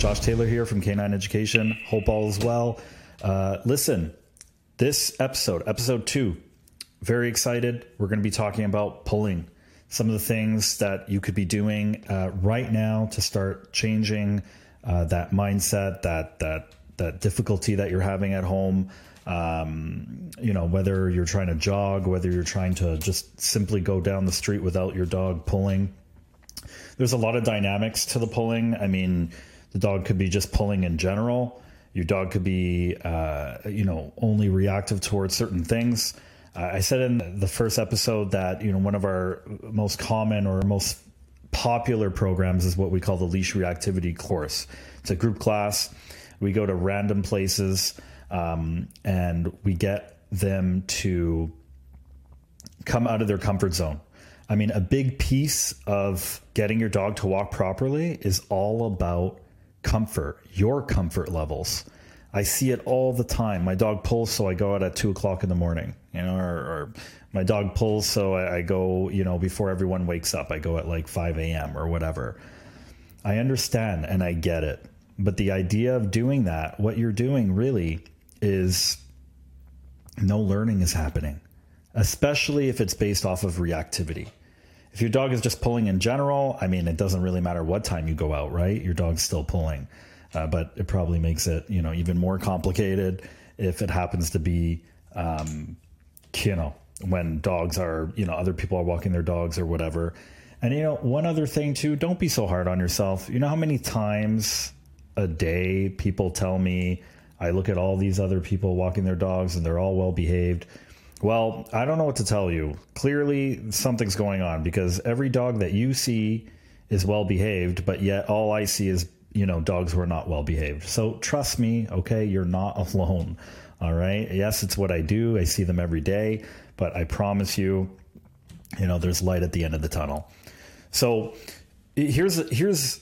Josh Taylor here from Canine Education. Hope all is well. Uh, listen, this episode, episode two, very excited. We're going to be talking about pulling some of the things that you could be doing uh, right now to start changing uh, that mindset, that that that difficulty that you're having at home. Um, you know, whether you're trying to jog, whether you're trying to just simply go down the street without your dog pulling. There's a lot of dynamics to the pulling. I mean, the dog could be just pulling in general. Your dog could be, uh, you know, only reactive towards certain things. Uh, I said in the first episode that you know one of our most common or most popular programs is what we call the leash reactivity course. It's a group class. We go to random places um, and we get them to come out of their comfort zone. I mean, a big piece of getting your dog to walk properly is all about comfort, your comfort levels. I see it all the time. My dog pulls, so I go out at two o'clock in the morning, you know, or, or my dog pulls, so I, I, go, you know, before everyone wakes up. I go at like 5 a.m. or whatever. I understand and I get it. But the idea of doing that, what you're doing really is no learning is happening, especially if it's based off of reactivity. If your dog is just pulling in general, I mean, it doesn't really matter what time you go out, right? Your dog's still pulling. Uh, but it probably makes it, you know, even more complicated if it happens to be, um, you know, when dogs are, you know, other people are walking their dogs or whatever. And, you know, one other thing too, don't be so hard on yourself. You know how many times a day people tell me, I look at all these other people walking their dogs and they're all well behaved. Well, I don't know what to tell you. Clearly, something's going on because every dog that you see is well behaved, but yet all I see is, you know, dogs who are not well behaved. So trust me, okay, you're not alone. All right. Yes, it's what I do. I see them every day, but I promise you, you know, there's light at the end of the tunnel. So here's here's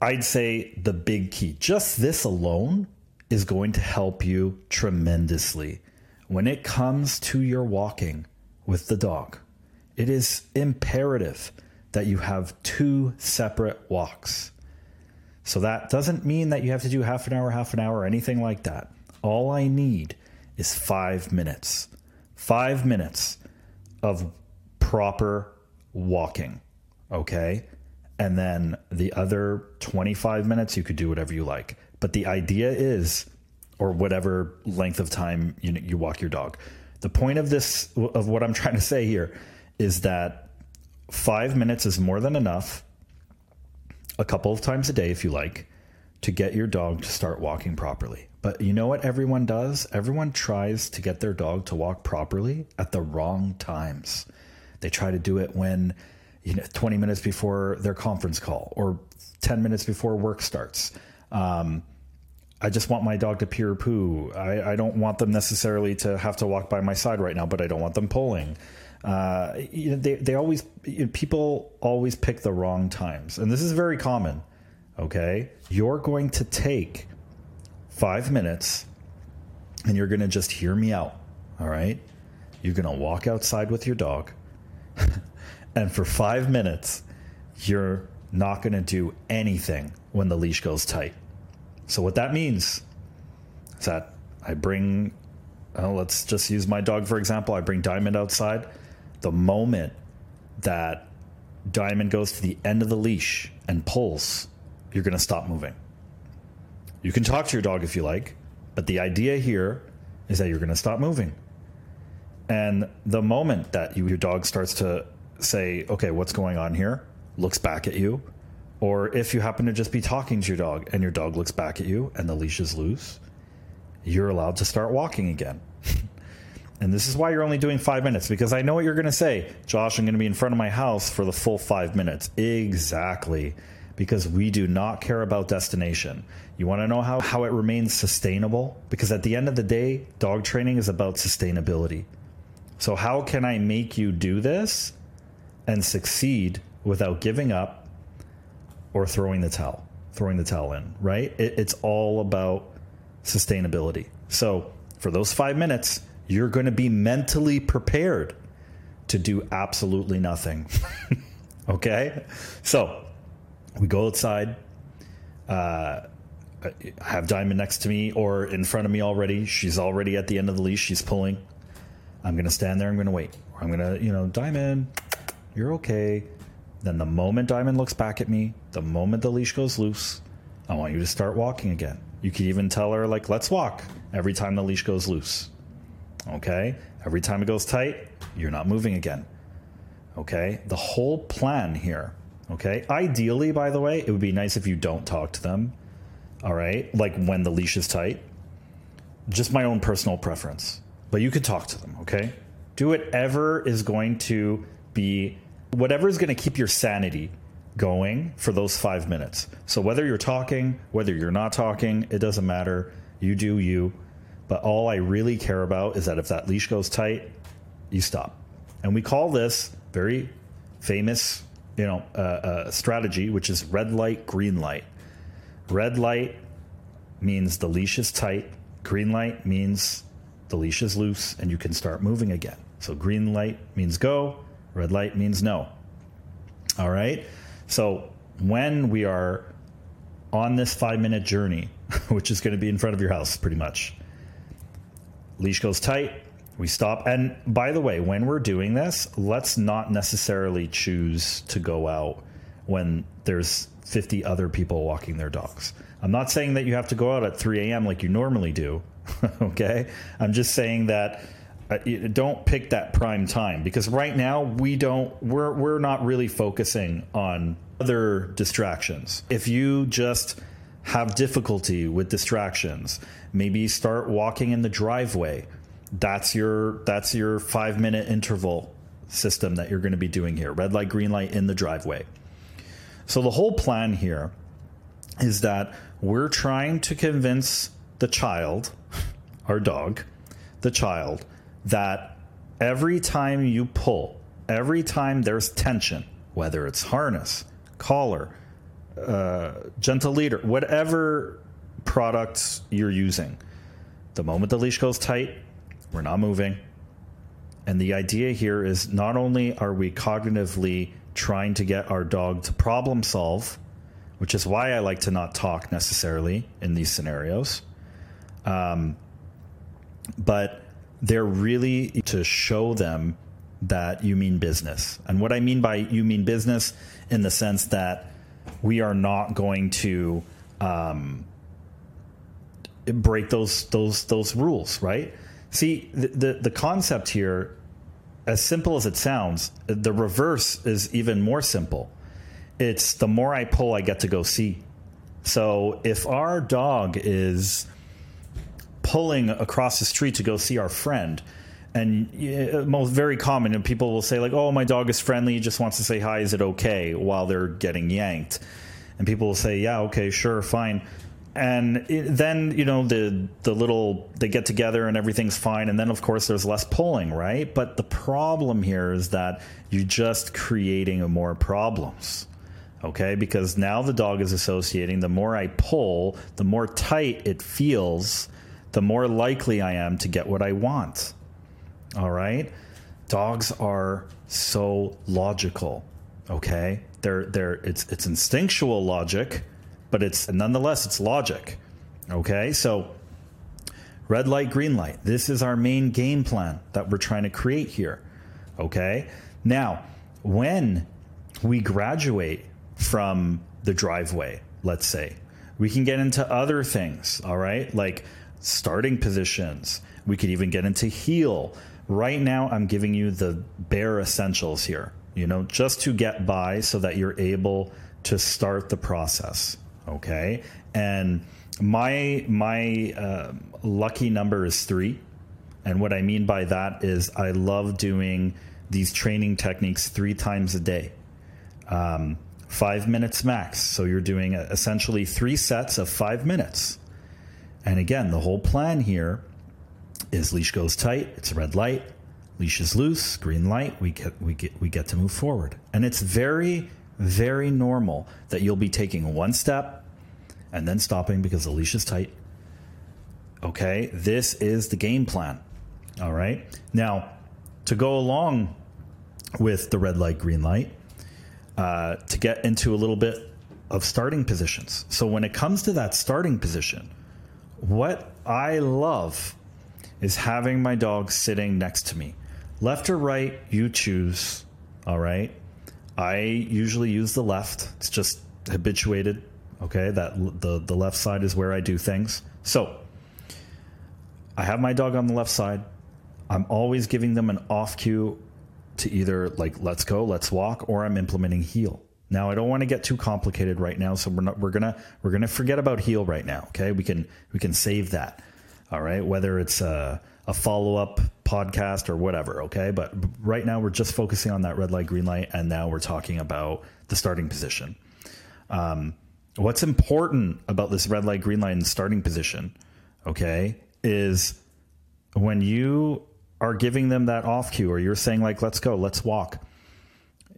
I'd say the big key. Just this alone is going to help you tremendously when it comes to your walking with the dog, it is imperative that you have two separate walks. So that doesn't mean that you have to do half an hour, half an hour, or anything like that. All I need is five minutes. Five minutes of proper walking. Okay. And then the other 25 minutes, you could do whatever you like. But the idea is or whatever length of time you, you walk your dog. The point of this, of what I'm trying to say here, is that five minutes is more than enough, a couple of times a day, if you like, to get your dog to start walking properly. But you know what everyone does? Everyone tries to get their dog to walk properly at the wrong times. They try to do it when, you know, 20 minutes before their conference call or 10 minutes before work starts. Um, I just want my dog to pure poo. I, I, don't want them necessarily to have to walk by my side right now, but I don't want them pulling. Uh, you know, they, they always, you know, people always pick the wrong times. And this is very common. Okay. You're going to take five minutes and you're going to just hear me out. All right. You're going to walk outside with your dog. and for five minutes, you're not going to do anything when the leash goes tight. So what that means is that I bring, let's just use my dog for example. I bring Diamond outside. The moment that Diamond goes to the end of the leash and pulls, you're going to stop moving. You can talk to your dog if you like, but the idea here is that you're going to stop moving. And the moment that you, your dog starts to say, okay, what's going on here, looks back at you, or if you happen to just be talking to your dog and your dog looks back at you and the leash is loose, you're allowed to start walking again. and this is why you're only doing five minutes because I know what you're going to say. Josh, I'm going to be in front of my house for the full five minutes. Exactly. Because we do not care about destination. You want to know how, how it remains sustainable? Because at the end of the day, dog training is about sustainability. So, how can I make you do this and succeed without giving up or throwing the towel, throwing the towel in, right? It, it's all about sustainability. So for those five minutes, you're going to be mentally prepared to do absolutely nothing. okay? So we go outside. Uh, I have Diamond next to me or in front of me already. She's already at the end of the leash. She's pulling. I'm going to stand there. I'm going to wait. I'm going to, you know, Diamond, you're okay. Then the moment Diamond looks back at me, the moment the leash goes loose, I want you to start walking again. You could even tell her, like, let's walk every time the leash goes loose. Okay? Every time it goes tight, you're not moving again. Okay? The whole plan here. Okay? Ideally, by the way, it would be nice if you don't talk to them. All right? Like when the leash is tight. Just my own personal preference. But you could talk to them. Okay? Do whatever is going to be, whatever is going to keep your sanity going for those five minutes. So whether you're talking, whether you're not talking, it doesn't matter. You do you. But all I really care about is that if that leash goes tight, you stop. And we call this very famous, you know, uh, uh, strategy, which is red light, green light. Red light means the leash is tight. Green light means the leash is loose and you can start moving again. So green light means go. Red light means no. All right. So when we are on this five minute journey, which is going to be in front of your house pretty much, leash goes tight, we stop. And by the way, when we're doing this, let's not necessarily choose to go out when there's 50 other people walking their dogs. I'm not saying that you have to go out at 3 a.m. like you normally do. okay. I'm just saying that don't pick that prime time because right now we don't we're we're not really focusing on other distractions. If you just have difficulty with distractions, maybe start walking in the driveway. That's your that's your 5 minute interval system that you're going to be doing here. Red light, green light in the driveway. So the whole plan here is that we're trying to convince the child, our dog, the child that every time you pull, every time there's tension, whether it's harness, collar, uh, gentle leader, whatever products you're using, the moment the leash goes tight, we're not moving. And the idea here is not only are we cognitively trying to get our dog to problem solve, which is why I like to not talk necessarily in these scenarios, um, but they're really to show them that you mean business. And what I mean by you mean business in the sense that we are not going to um, break those those those rules, right? See, the, the, the concept here, as simple as it sounds, the reverse is even more simple. It's the more I pull, I get to go see. So if our dog is pulling across the street to go see our friend. And uh, most very common, and people will say like, "Oh, my dog is friendly. He just wants to say hi. Is it okay?" While they're getting yanked, and people will say, "Yeah, okay, sure, fine." And it, then you know the the little they get together and everything's fine, and then of course there's less pulling, right? But the problem here is that you're just creating more problems okay? Because now the dog is associating the more I pull, the more tight it feels, the more likely I am to get what I want. All right? Dogs are so logical, okay? They're they're it's it's instinctual logic, but it's nonetheless it's logic. Okay? So red light, green light. This is our main game plan that we're trying to create here. Okay? Now, when we graduate from the driveway, let's say, we can get into other things, all right? Like starting positions. We could even get into heel. Right now, I'm giving you the bare essentials here, you know, just to get by so that you're able to start the process. Okay. And my, my uh, lucky number is three. And what I mean by that is I love doing these training techniques three times a day. Um, five minutes max. So you're doing essentially three sets of five minutes. And again, the whole plan here is leash goes tight, it's a red light, leash is loose, green light, we get we get we get to move forward. And it's very very normal that you'll be taking one step and then stopping because the leash is tight. Okay, this is the game plan. All right. Now, to go along with the red light, green light, uh, to get into a little bit of starting positions. So when it comes to that starting position, what I love is having my dog sitting next to me. Left or right, you choose. All right. I usually use the left. It's just habituated. Okay, that the the left side is where I do things. So I have my dog on the left side. I'm always giving them an off cue to either like let's go, let's walk, or I'm implementing heel. Now I don't want to get too complicated right now, so we're not we're gonna we're gonna forget about heel right now. Okay, we can we can save that. All right, whether it's a, a follow up podcast or whatever. Okay, but right now we're just focusing on that red light, green light, and now we're talking about the starting position. Um, what's important about this red light, green light, and starting position? Okay, is when you are giving them that off cue or you're saying like let's go let's walk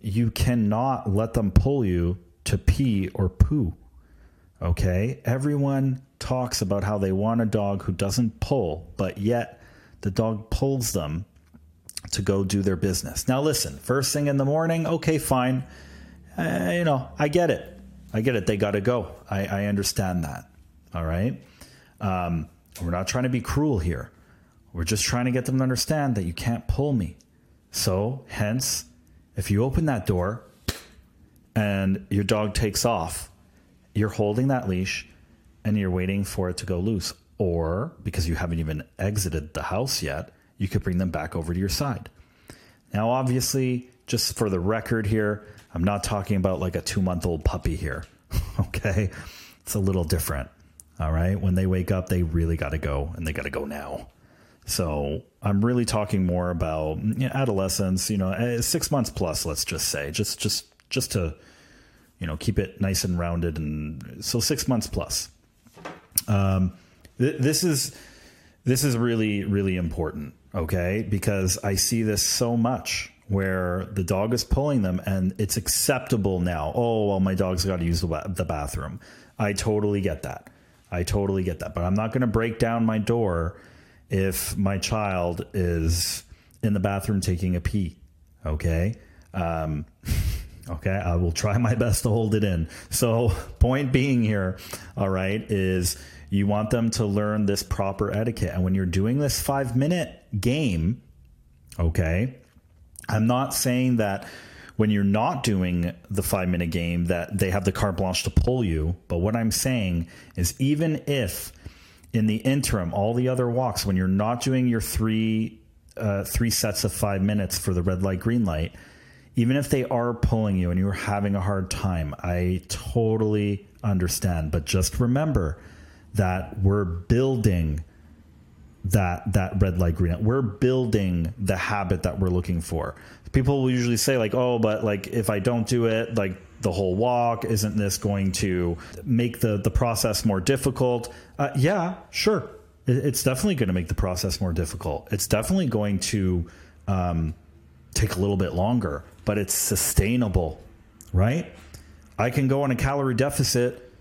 you cannot let them pull you to pee or poo okay? Everyone talks about how they want a dog who doesn't pull but yet the dog pulls them to go do their business. Now listen first thing in the morning okay fine. Uh, you know i get it. I get it. They got to go. I, I understand that all right? Um, we're not trying to be cruel here. We're just trying to get them to understand that you can't pull me. So, hence, if you open that door and your dog takes off, you're holding that leash and you're waiting for it to go loose. Or because you haven't even exited the house yet, you could bring them back over to your side. Now, obviously, just for the record here, I'm not talking about like a two month old puppy here. okay. It's a little different. All right. When they wake up, they really got to go and they got to go now. So I'm really talking more about you know, adolescence, you know, eh, six months plus, let's just say, just just just to you know keep it nice and rounded, and so six months plus. Um, th- this is this is really really important, okay? Because I see this so much where the dog is pulling them, and it's acceptable now. Oh well, my dog's got to use the, ba- the bathroom. I totally get that. I totally get that, but I'm not going to break down my door if my child is in the bathroom taking a pee. Okay. Um, okay. I will try my best to hold it in. So, point being here, all right, is you want them to learn this proper etiquette. And when you're doing this five minute game, okay, I'm not saying that when you're not doing the five minute game that they have the carte blanche to pull you. But what I'm saying is even if in the interim, all the other walks, when you're not doing your three uh, three sets of five minutes for the red light, green light, even if they are pulling you and you're having a hard time, I totally understand. But just remember that we're building that that red light green light. We're building the habit that we're looking for. People will usually say like, "Oh, but like if I don't do it, like the whole walk? Isn't this going to make the, the process more difficult? Uh, yeah, sure. It's definitely going to make the process more difficult. It's definitely going to um, take a little bit longer, but it's sustainable, right? I can go on a calorie deficit,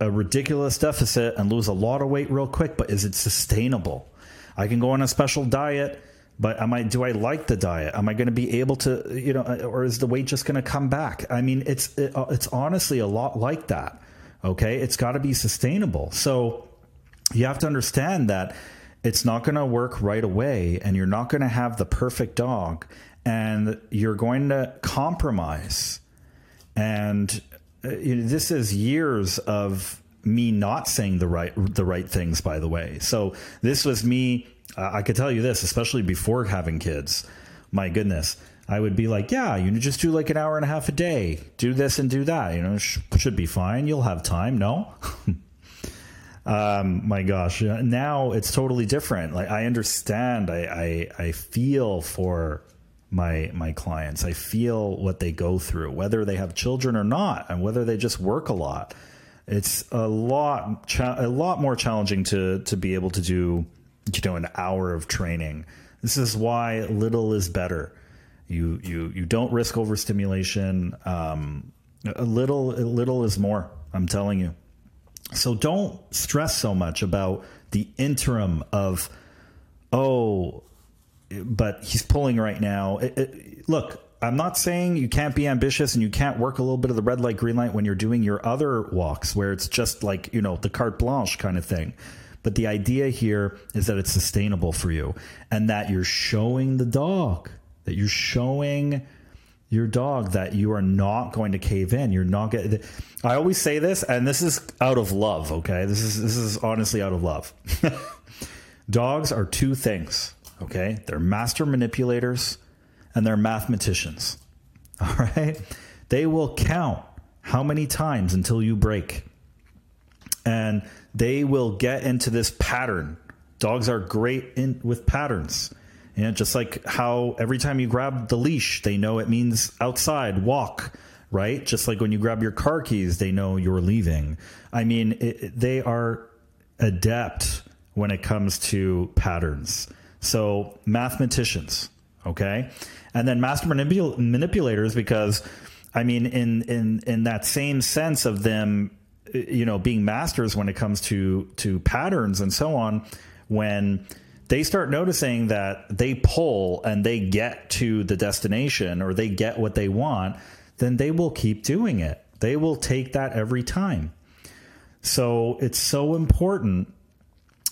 a ridiculous deficit, and lose a lot of weight real quick, but is it sustainable? I can go on a special diet but am I do I like the diet? Am I going to be able to you know or is the weight just going to come back? I mean, it's it, uh, it's honestly a lot like that. Okay? It's got to be sustainable. So you have to understand that it's not going to work right away and you're not going to have the perfect dog and you're going to compromise. And uh, this is years of me not saying the right the right things by the way. So this was me I could tell you this, especially before having kids. My goodness, I would be like, yeah, you just do like an hour and a half a day, do this and do that. You know, sh- should be fine. You'll have time. No. um, my gosh, now it's totally different. Like I understand. I, I I feel for my my clients. I feel what they go through, whether they have children or not, and whether they just work a lot. It's a lot cha- a lot more challenging to to be able to do you know an hour of training. This is why little is better. You you you don't risk overstimulation. Um, a little a little is more. I'm telling you. So don't stress so much about the interim of oh, but he's pulling right now. It, it, look, I'm not saying you can't be ambitious and you can't work a little bit of the red light, green light when you're doing your other walks where it's just like, you know, the carte blanche kind of thing. But the idea here is that it's sustainable for you and that you're showing the dog, that you're showing your dog that you are not going to cave in. You're not going I always say this and this is out of love, okay? This is this is honestly out of love. Dogs are two things, okay? They're master manipulators and they're mathematicians. All right? They will count how many times until you break. And they will get into this pattern. Dogs are great in with patterns. Know, just like how every time you grab the leash, they know it means outside, walk, right? Just like when you grab your car keys, they know you're leaving. I mean, it, they are adept when it comes to patterns. So, mathematicians, okay? and then master manipul- manipulators because I mean in in in that same sense of them you know being masters when it comes to to patterns and so on when they start noticing that they pull and they get to the destination or they get what they want then they will keep doing it they will take that every time so it's so important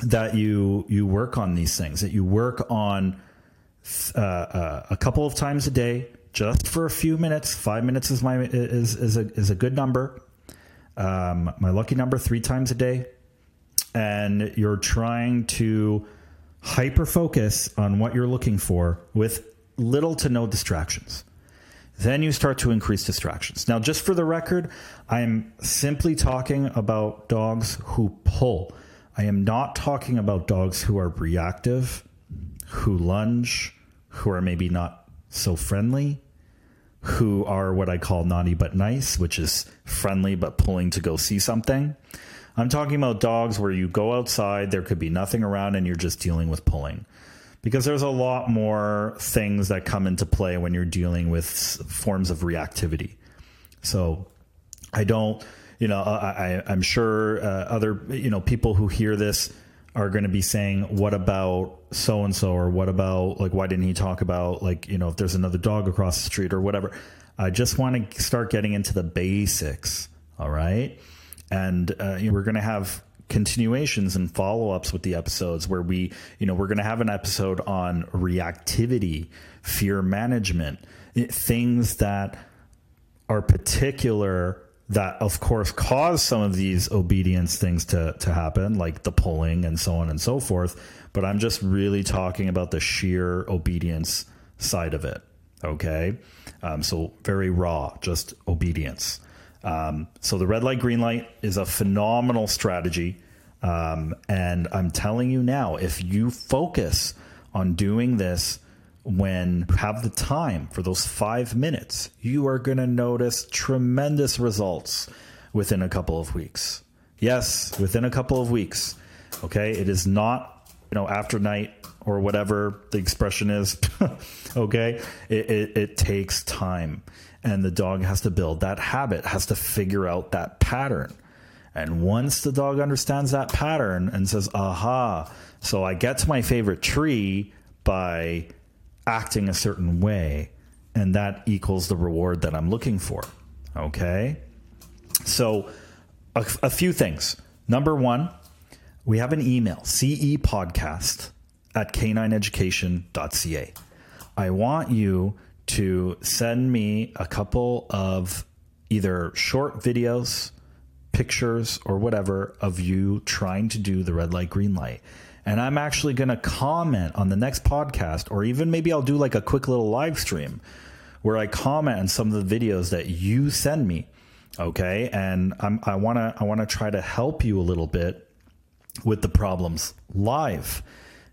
that you you work on these things that you work on uh, uh, a couple of times a day, just for a few minutes. Five minutes is my is is a is a good number. Um, my lucky number three times a day, and you're trying to hyper focus on what you're looking for with little to no distractions. Then you start to increase distractions. Now, just for the record, I am simply talking about dogs who pull. I am not talking about dogs who are reactive who lunge, who are maybe not so friendly, who are what I call naughty but nice, which is friendly but pulling to go see something. I'm talking about dogs where you go outside, there could be nothing around, and you're just dealing with pulling. Because there's a lot more things that come into play when you're dealing with forms of reactivity. So I don't, you know, I I, am sure uh, other, you know, people who hear this are going to be saying, what about so and so, or what about, like, why didn't he talk about, like, you know, if there's another dog across the street or whatever. I just want to start getting into the basics. All right. And uh, we're going to have continuations and follow ups with the episodes where we, you know, we're going to have an episode on reactivity, fear management, things that are particular that of course cause some of these obedience things to to happen like the pulling and so on and so forth. But i'm just really talking about the sheer obedience side of it okay? Um, so very raw just obedience. Um, so the red light green light is a phenomenal strategy. Um, and i'm telling you now if you focus on doing this when you have the time for those five minutes, you are going to notice tremendous results within a couple of weeks. Yes, within a couple of weeks. Okay. It is not, you know, after night or whatever the expression is. okay. It, it, it takes time. And the dog has to build that habit, has to figure out that pattern. And once the dog understands that pattern and says, aha, so I get to my favorite tree by acting a certain way, and that equals the reward that I'm looking for. Okay? So, a, a few things. Number one, we have an email, CE podcast at canineeducation.ca. I want you to send me a couple of either short videos, pictures, or whatever of you trying to do the red light, green light and I'm actually going to comment on the next podcast, or even maybe I'll do like a quick little live stream where I comment on some of the videos that you send me. Okay, and I'm, I want to I want to try to help you a little bit with the problems live,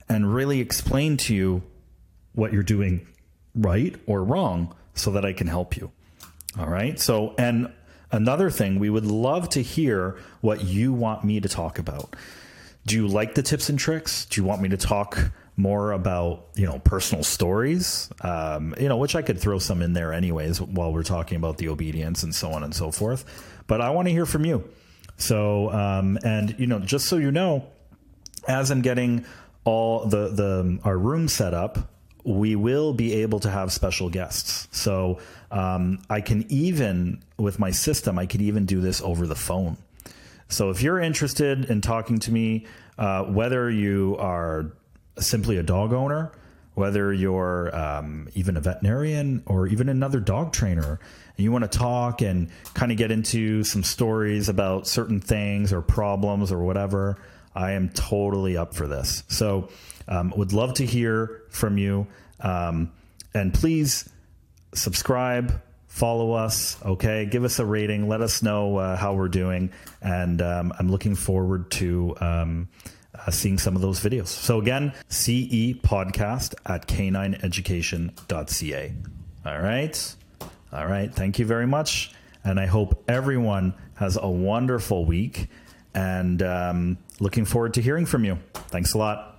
and really explain to you what you're doing right or wrong, so that I can help you. All right. So, and another thing, we would love to hear what you want me to talk about do you like the tips and tricks? Do you want me to talk more about you know personal stories? Um, you know, which I could throw some in there anyways while we're talking about the obedience and so on and so forth. But I want to hear from you. So um, and you know, just so you know, as I'm getting all the the our room set up we will be able to have special guests. So um, I can even, with my system, I could even do this over the phone. So if you're interested in talking to me, uh, whether you are simply a dog owner, whether you're um, even a veterinarian or even another dog trainer, and you want to talk and kind of get into some stories about certain things or problems or whatever, I am totally up for this. So, um, would love to hear from you. Um, and please subscribe, follow us, okay? Give us a rating. Let us know uh, how we're doing. And um, I'm looking forward to um, uh, seeing some of those videos. So, again, CE podcast at canineeducation.ca. All right. All right. Thank you very much. And I hope everyone has a wonderful week and um, looking forward to hearing from you. Thanks a lot.